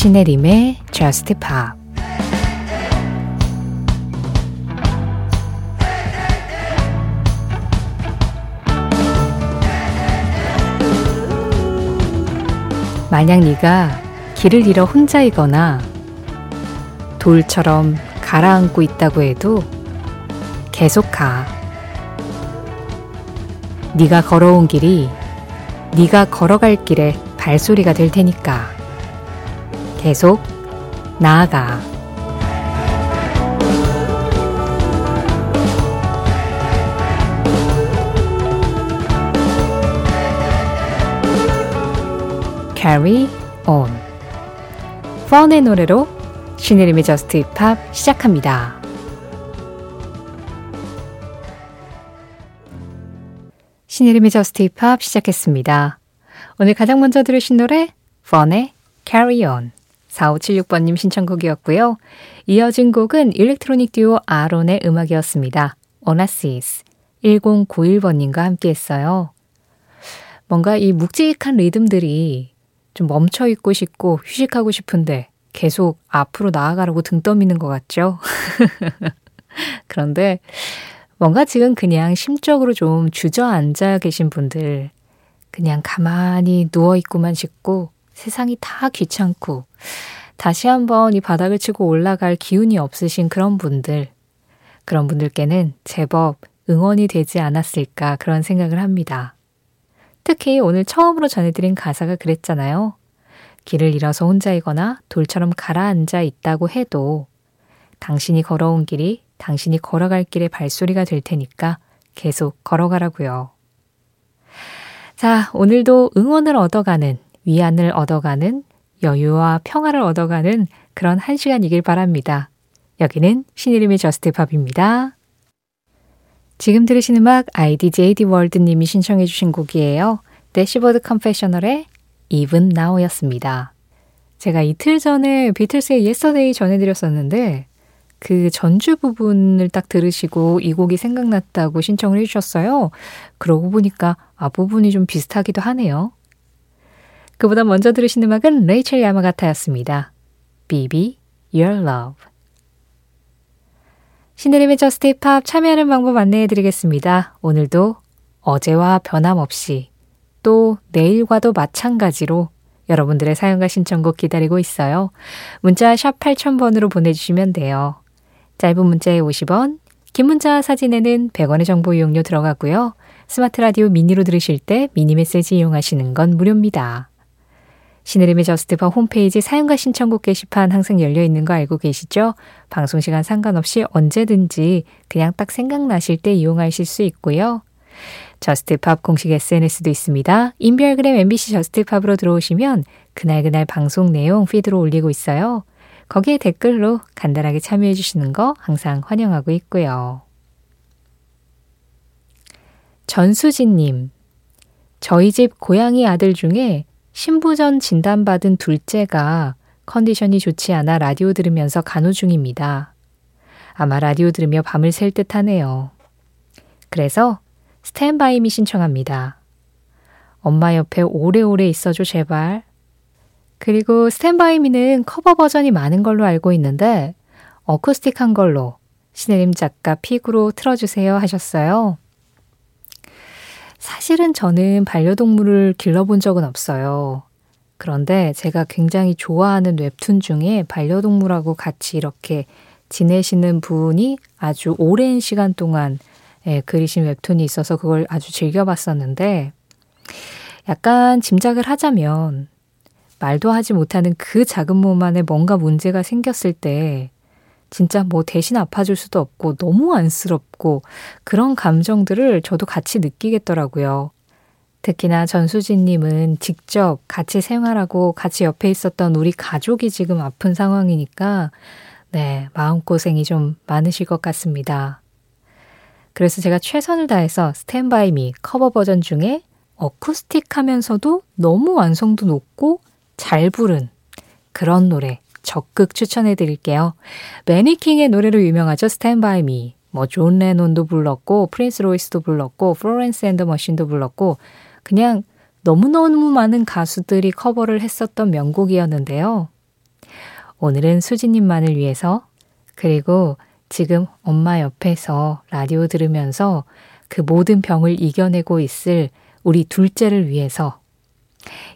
신혜림의 Just Pop 만약 네가 길을 잃어 혼자이거나 돌처럼 가라앉고 있다고 해도 계속 가. 네가 걸어온 길이 네가 걸어갈 길에 발소리가 될 테니까 계속 나아가. Carry On. 펀의 노래로 신혜림의 저스트 힙합 시작합니다. 신혜림의 JUST POP 시작했습니다. 오늘 가장 먼저 들으신 노래 Fun의 Carry On 4576번님 신청곡이었고요. 이어진 곡은 일렉트로닉 듀오 아론의 음악이었습니다. 오나시스 1091번님과 함께 했어요. 뭔가 이 묵직한 리듬들이 좀 멈춰 있고 싶고 휴식하고 싶은데 계속 앞으로 나아가려고 등 떠미는 것 같죠? 그런데 뭔가 지금 그냥 심적으로 좀 주저앉아 계신 분들, 그냥 가만히 누워있고만 싶고 세상이 다 귀찮고 다시 한번 이 바닥을 치고 올라갈 기운이 없으신 그런 분들, 그런 분들께는 제법 응원이 되지 않았을까 그런 생각을 합니다. 특히 오늘 처음으로 전해드린 가사가 그랬잖아요. 길을 잃어서 혼자이거나 돌처럼 가라앉아 있다고 해도 당신이 걸어온 길이 당신이 걸어갈 길의 발소리가 될 테니까 계속 걸어가라고요. 자, 오늘도 응원을 얻어가는, 위안을 얻어가는, 여유와 평화를 얻어가는 그런 한 시간이길 바랍니다. 여기는 신혜림의 JUST POP입니다. 지금 들으신 음악 IDJD 월드님이 신청해 주신 곡이에요. Dashboard Confessional의 Even Now였습니다. 제가 이틀 전에 비틀스의 Yesterday 전해드렸었는데 그 전주 부분을 딱 들으시고 이 곡이 생각났다고 신청을 해주셨어요. 그러고 보니까 앞부분이 좀 비슷하기도 하네요. 그보다 먼저 들으신 음악은 Rachael Yamagata였습니다. Be Be Your Love. 신혜림의 JUST POP 참여하는 방법 안내해 드리겠습니다. 오늘도 어제와 변함없이 또 내일과도 마찬가지로 여러분들의 사연과 신청곡 기다리고 있어요. 문자 샵 8000번으로 보내주시면 돼요. 짧은 문자에 50원, 긴 문자 사진에는 100원의 정보 이용료 들어가고요. 스마트 라디오 미니로 들으실 때 미니 메시지 이용하시는 건 무료입니다. 신혜림의 JUST POP 홈페이지 사연과 신청곡 게시판 항상 열려 있는 거 알고 계시죠? 방송 시간 상관없이 언제든지 그냥 딱 생각나실 때 이용하실 수 있고요. JUST POP 공식 SNS도 있습니다. 인별그램 MBC JUST POP으로 들어오시면 그날그날 방송 내용 피드로 올리고 있어요. 거기에 댓글로 간단하게 참여해 주시는 거 항상 환영하고 있고요. 전수진님, 저희 집 고양이 아들 중에 신부전 진단받은 둘째가 컨디션이 좋지 않아 라디오 들으면서 간호 중입니다. 아마 라디오 들으며 밤을 샐 듯 하네요. 그래서 스탠바이미 신청합니다. 엄마 옆에 오래오래 있어줘, 제발. 그리고 스탠바이미는 커버 버전이 많은 걸로 알고 있는데 어쿠스틱한 걸로 신혜림 작가 픽으로 틀어주세요 하셨어요. 사실은 저는 반려동물을 길러본 적은 없어요. 그런데 제가 굉장히 좋아하는 웹툰 중에 반려동물하고 같이 이렇게 지내시는 분이 아주 오랜 시간 동안 예, 그리신 웹툰이 있어서 그걸 아주 즐겨봤었는데 약간 짐작을 하자면 말도 하지 못하는 그 작은 몸 안에 뭔가 문제가 생겼을 때 진짜 뭐 대신 아파줄 수도 없고 너무 안쓰럽고 그런 감정들을 저도 같이 느끼겠더라고요. 특히나 전수진님은 직접 같이 생활하고 같이 옆에 있었던 우리 가족이 지금 아픈 상황이니까 네, 마음고생이 좀 많으실 것 같습니다. 그래서 제가 최선을 다해서 Stand By Me 커버 버전 중에 어쿠스틱 하면서도 너무 완성도 높고 잘 부른 그런 노래 적극 추천해 드릴게요. 벤 이 킹의 노래로 유명하죠. Stand By Me. 뭐 존 레논도 불렀고 프린스 로이스도 불렀고 Florence and the Machine도 불렀고 그냥 너무너무 많은 가수들이 커버를 했었던 명곡이었는데요. 오늘은 수지님만을 위해서 그리고 지금 엄마 옆에서 라디오 들으면서 그 모든 병을 이겨내고 있을 우리 둘째를 위해서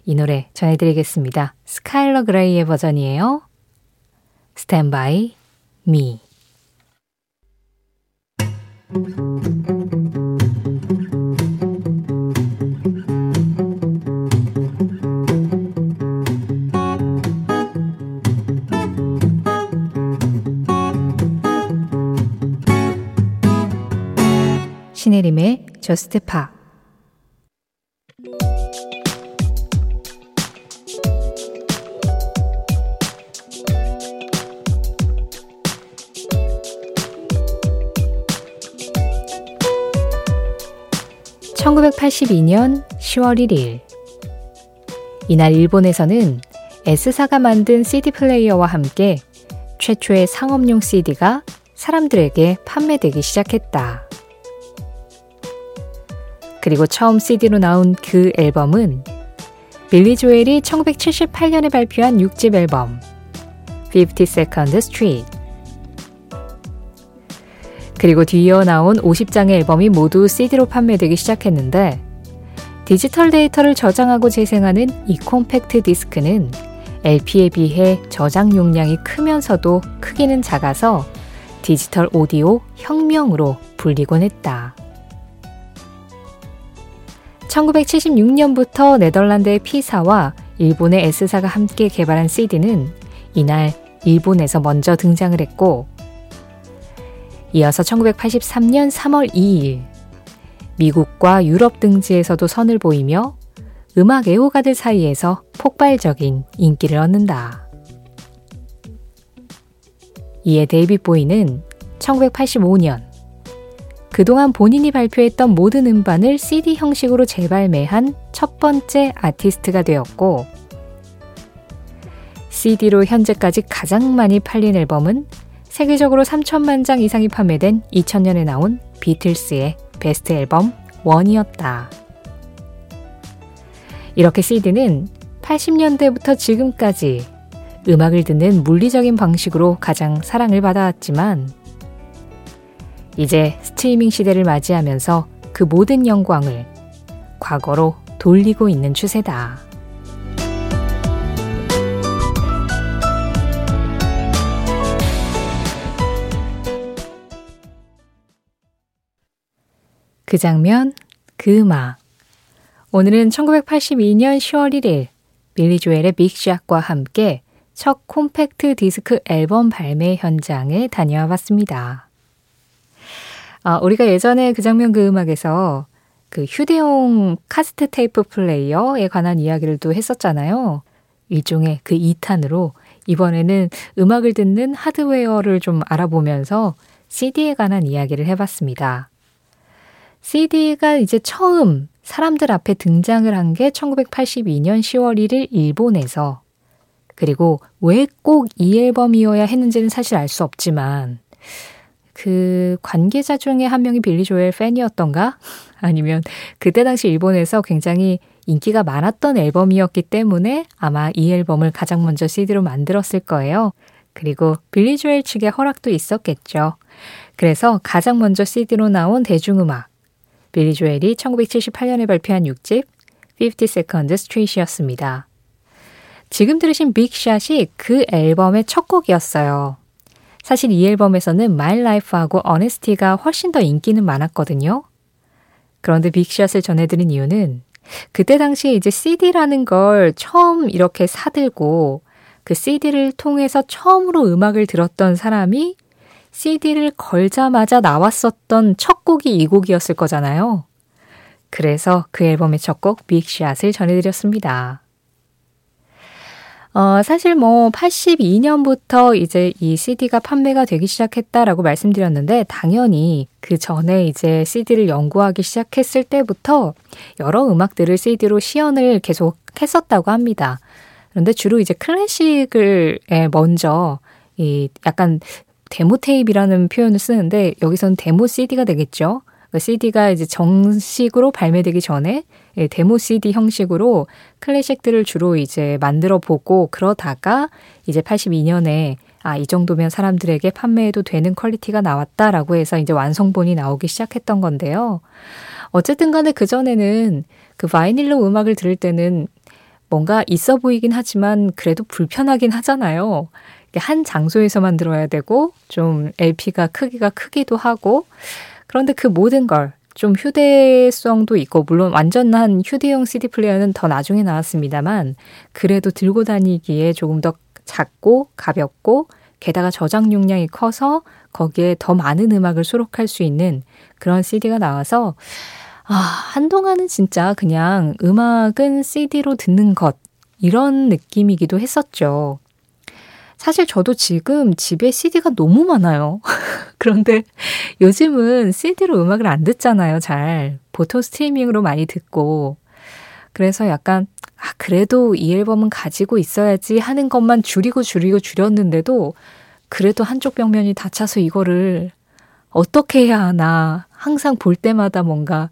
이 노래 전해드리겠습니다. 스카일러 그레이의 버전이에요. Stand by me. 신혜림의 저스트 파 (1982년 10월 1일) 이날 일본에서는 S사가 만든 CD 플레이어와 함께 최초의 상업용 CD가 사람들에게 판매되기 시작했다. 그리고 처음 CD로 나온 그 앨범은 빌리 조엘이 1978년에 발표한 6집 앨범 52nd Street 그리고 뒤이어 나온 50장의 앨범이 모두 CD로 판매되기 시작했는데 디지털 데이터를 저장하고 재생하는 이 콤팩트 디스크는 LP에 비해 저장 용량이 크면서도 크기는 작아서 디지털 오디오 혁명으로 불리곤 했다. 1976년부터 네덜란드의 피사와 일본의 S사가 함께 개발한 CD는 이날 일본에서 먼저 등장을 했고, 이어서 1983년 3월 2일, 미국과 유럽 등지에서도 선을 보이며 음악 애호가들 사이에서 폭발적인 인기를 얻는다. 이에 데이빗 보이는 1985년 그동안 본인이 발표했던 모든 음반을 CD 형식으로 재발매한 첫 번째 아티스트가 되었고, CD로 현재까지 가장 많이 팔린 앨범은 세계적으로 3천만 장 이상이 판매된 2000년에 나온 비틀스의 베스트 앨범 원이었다. 이렇게 CD는 80년대부터 지금까지 음악을 듣는 물리적인 방식으로 가장 사랑을 받아왔지만 이제 스트리밍 시대를 맞이하면서 그 모든 영광을 과거로 돌리고 있는 추세다. 그 장면, 그 음악. 오늘은 1982년 10월 1일 빌리 조엘의 Big Shot과 함께 첫 콤팩트 디스크 앨범 발매 현장에 다녀와 봤습니다. 아, 우리가 예전에 그 장면 그 음악에서 그 휴대용 카세트테이프 플레이어에 관한 이야기를 또 했었잖아요. 일종의 그 2탄으로 이번에는 음악을 듣는 하드웨어를 좀 알아보면서 CD에 관한 이야기를 해봤습니다. CD가 이제 처음 사람들 앞에 등장을 한 게 1982년 10월 1일 일본에서 그리고 왜 꼭 이 앨범이어야 했는지는 사실 알 수 없지만 그 관계자 중에 한 명이 빌리 조엘 팬이었던가? 아니면 그때 당시 일본에서 굉장히 인기가 많았던 앨범이었기 때문에 아마 이 앨범을 가장 먼저 CD로 만들었을 거예요. 그리고 빌리 조엘 측의 허락도 있었겠죠. 그래서 가장 먼저 CD로 나온 대중음악. 빌리 조엘이 1978년에 발표한 6집 50 Second Street이었습니다. 지금 들으신 빅샷이 그 앨범의 첫 곡이었어요. 사실 이 앨범에서는 My Life하고 Honesty가 훨씬 더 인기는 많았거든요. 그런데 빅샷을 전해드린 이유는 그때 당시에 이제 CD라는 걸 처음 이렇게 사들고 그 CD를 통해서 처음으로 음악을 들었던 사람이 CD를 걸자마자 나왔었던 첫 곡이 이 곡이었을 거잖아요. 그래서 그 앨범의 첫 곡 빅샷을 전해드렸습니다. 어, 사실 뭐 82년부터 이제 이 CD가 판매가 되기 시작했다라고 말씀드렸는데 당연히 그 전에 이제 CD를 연구하기 시작했을 때부터 여러 음악들을 CD로 시연을 계속 했었다고 합니다. 그런데 주로 이제 클래식을 먼저 이 약간 데모 테이프라는 표현을 쓰는데 여기서는 데모 CD가 되겠죠. CD가 이제 정식으로 발매되기 전에 예, 데모 CD 형식으로 클래식들을 주로 이제 만들어 보고 그러다가 이제 82년에 아, 이 정도면 사람들에게 판매해도 되는 퀄리티가 나왔다라고 해서 이제 완성본이 나오기 시작했던 건데요. 어쨌든 간에 그전에는 그 바이닐로 음악을 들을 때는 뭔가 있어 보이긴 하지만 그래도 불편하긴 하잖아요. 한 장소에서만 들어야 되고 좀 LP가 크기가 크기도 하고 그런데 그 모든 걸 좀 휴대성도 있고 물론 완전한 휴대용 CD 플레이어는 더 나중에 나왔습니다만 그래도 들고 다니기에 조금 더 작고 가볍고 게다가 저장 용량이 커서 거기에 더 많은 음악을 수록할 수 있는 그런 CD가 나와서 아, 한동안은 진짜 그냥 음악은 CD로 듣는 것 이런 느낌이기도 했었죠. 사실 저도 지금 집에 CD가 너무 많아요. 그런데 요즘은 CD로 음악을 안 듣잖아요, 잘. 보통 스트리밍으로 많이 듣고. 그래서 약간 아, 그래도 이 앨범은 가지고 있어야지 하는 것만 줄이고 줄이고 줄였는데도 그래도 한쪽 벽면이 닫혀서 이거를 어떻게 해야 하나 항상 볼 때마다 뭔가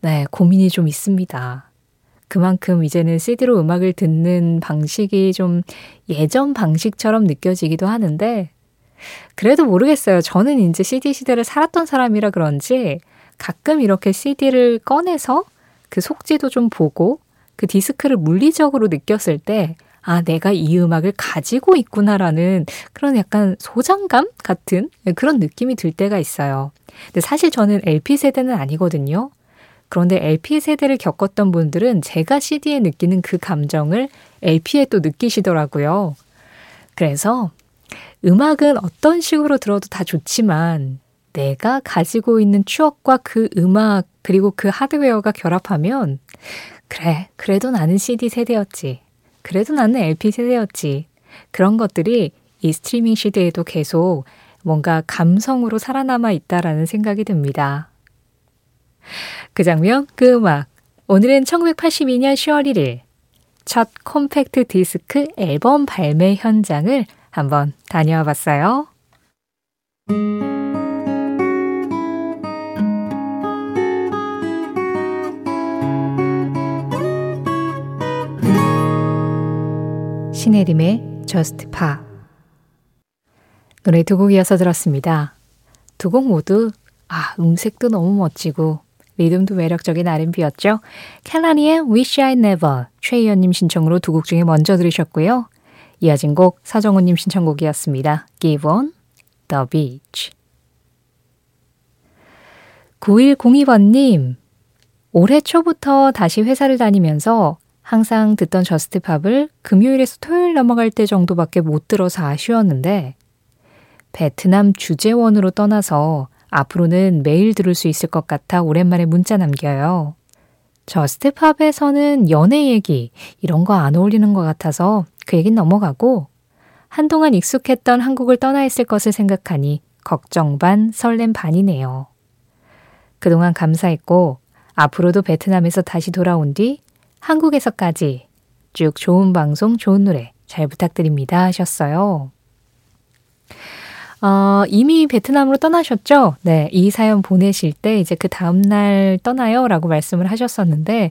네, 고민이 좀 있습니다. 그만큼 이제는 CD로 음악을 듣는 방식이 좀 예전 방식처럼 느껴지기도 하는데 그래도 모르겠어요. 저는 이제 CD 시대를 살았던 사람이라 그런지 가끔 이렇게 CD를 꺼내서 그 속지도 좀 보고 그 디스크를 물리적으로 느꼈을 때, 아, 내가 이 음악을 가지고 있구나라는 그런 약간 소장감 같은 그런 느낌이 들 때가 있어요. 근데 사실 저는 LP 세대는 아니거든요. 그런데 LP 세대를 겪었던 분들은 제가 CD에 느끼는 그 감정을 LP에 또 느끼시더라고요. 그래서 음악은 어떤 식으로 들어도 다 좋지만 내가 가지고 있는 추억과 그 음악 그리고 그 하드웨어가 결합하면 그래, 그래도 나는 CD 세대였지. 그래도 나는 LP 세대였지. 그런 것들이 이 스트리밍 시대에도 계속 뭔가 감성으로 살아남아 있다라는 생각이 듭니다. 그 장면, 그 음악. 오늘은 1982년 10월 1일 첫 콤팩트 디스크 앨범 발매 현장을 한번 다녀와 봤어요. 신혜림의 Just Pa 노래 두 곡 이어서 들었습니다. 두 곡 모두 아 음색도 너무 멋지고 리듬도 매력적인 R&B였죠. 캘라니의 Wish I Never 최희연님 신청으로 두 곡 중에 먼저 들으셨고요. 이어진 곡 서정훈님 신청곡이었습니다. Give on the beach 9102번님 올해 초부터 다시 회사를 다니면서 항상 듣던 저스트팝을 금요일에서 토요일 넘어갈 때 정도밖에 못 들어서 아쉬웠는데 베트남 주재원으로 떠나서 앞으로는 매일 들을 수 있을 것 같아 오랜만에 문자 남겨요. 저스트팝에서는 연애 얘기 이런 거 안 어울리는 것 같아서 그 얘긴 넘어가고 한동안 익숙했던 한국을 떠나 있을 것을 생각하니 걱정 반 설렘 반이네요. 그동안 감사했고 앞으로도 베트남에서 다시 돌아온 뒤 한국에서까지 쭉 좋은 방송, 좋은 노래 잘 부탁드립니다 하셨어요. 어, 이미 베트남으로 떠나셨죠? 네, 이 사연 보내실 때 이제 그 다음날 떠나요 라고 말씀을 하셨었는데,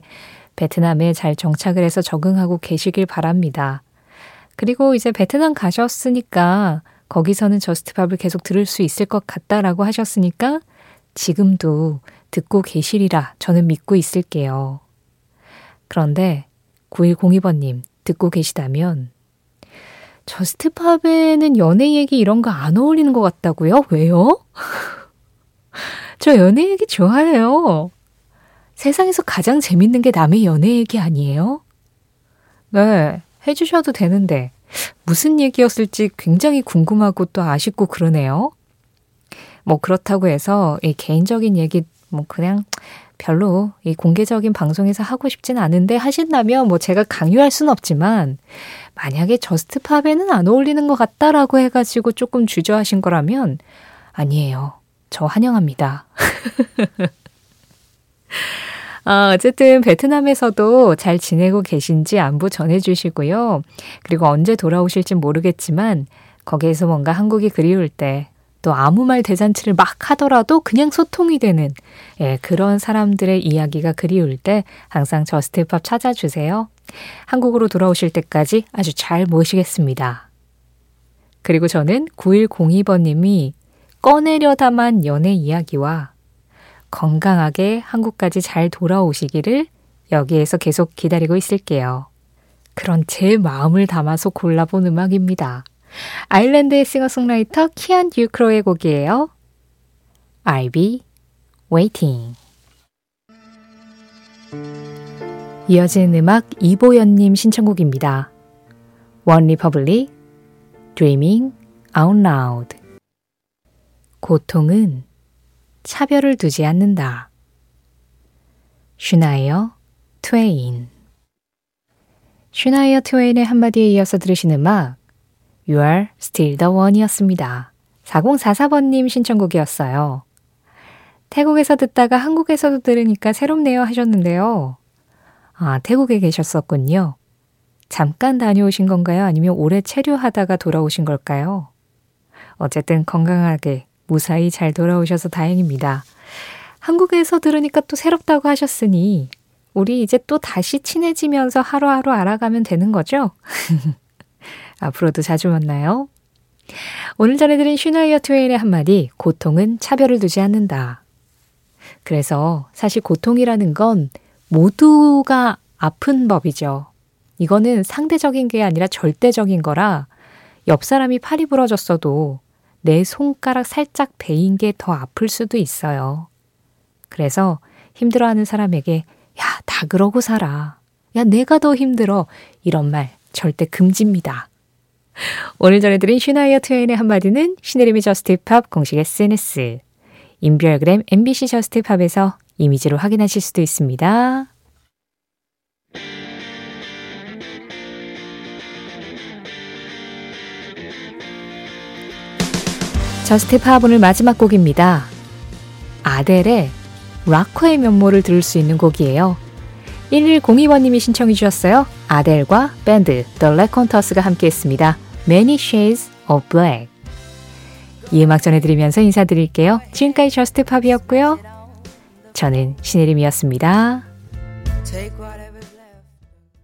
베트남에 잘 정착을 해서 적응하고 계시길 바랍니다. 그리고 이제 베트남 가셨으니까 거기서는 저스트팝을 계속 들을 수 있을 것 같다라고 하셨으니까 지금도 듣고 계시리라 저는 믿고 있을게요. 그런데 9102번님 듣고 계시다면 저스트팝에는 연애 얘기 이런 거 안 어울리는 것 같다고요? 왜요? 저 연애 얘기 좋아해요. 세상에서 가장 재밌는 게 남의 연애 얘기 아니에요? 네, 해주셔도 되는데 무슨 얘기였을지 굉장히 궁금하고 또 아쉽고 그러네요. 뭐 그렇다고 해서 이 개인적인 얘기 뭐 그냥 별로 이 공개적인 방송에서 하고 싶진 않은데 하신다면 뭐 제가 강요할 수는 없지만 만약에 JUST POP에는 안 어울리는 것 같다라고 해가지고 조금 주저하신 거라면 아니에요. 저 환영합니다. 아, 어쨌든 베트남에서도 잘 지내고 계신지 안부 전해주시고요. 그리고 언제 돌아오실지 모르겠지만 거기에서 뭔가 한국이 그리울 때 또 아무 말 대잔치를 막 하더라도 그냥 소통이 되는 예, 그런 사람들의 이야기가 그리울 때 항상 JUST POP 찾아주세요. 한국으로 돌아오실 때까지 아주 잘 모시겠습니다. 그리고 저는 9102번님이 꺼내려다만 연애 이야기와 건강하게 한국까지 잘 돌아오시기를 여기에서 계속 기다리고 있을게요. 그런 제 마음을 담아서 골라본 음악입니다. 아일랜드의 싱어송라이터 키안 듀크로의 곡이에요. I'll be waiting. 이어지는 음악 이보연님 신청곡입니다. OneRepublic Dreaming Out Loud 고통은 차별을 두지 않는다. 샤나이어 트웨인 샤나이어 트웨인의 한마디에 이어서 들으신 음악 You are still the one이었습니다. 4044번님 신청곡이었어요. 태국에서 듣다가 한국에서도 들으니까 새롭네요 하셨는데요. 아, 태국에 계셨었군요. 잠깐 다녀오신 건가요? 아니면 오래 체류하다가 돌아오신 걸까요? 어쨌든 건강하게 무사히 잘 돌아오셔서 다행입니다. 한국에서 들으니까 또 새롭다고 하셨으니 우리 이제 또 다시 친해지면서 하루하루 알아가면 되는 거죠? 앞으로도 자주 만나요. 오늘 전해드린 슈나이어 트웨인의 한마디, 고통은 차별을 두지 않는다. 그래서 사실 고통이라는 건 모두가 아픈 법이죠. 이거는 상대적인 게 아니라 절대적인 거라 옆 사람이 팔이 부러졌어도 내 손가락 살짝 베인 게 더 아플 수도 있어요. 그래서 힘들어하는 사람에게 야, 다 그러고 살아. 야, 내가 더 힘들어. 이런 말 절대 금지입니다. 오늘 전해드린 샤나이어 트웨인의 한마디는 신혜림의 Just Pop 공식 SNS, 인별그램 MBC Just Pop에서 이미지로 확인하실 수도 있습니다. Just Pop 오늘 마지막 곡입니다. 아델의 락커의 면모를 들을 수 있는 곡이에요. 1102번님이 신청해 주셨어요. 아델과 밴드 The Raconteurs가 함께했습니다. Many Shades of Black. 이 음악 전해드리면서 인사드릴게요. 지금까지 저스트팝이었고요. 저는 신혜림이었습니다.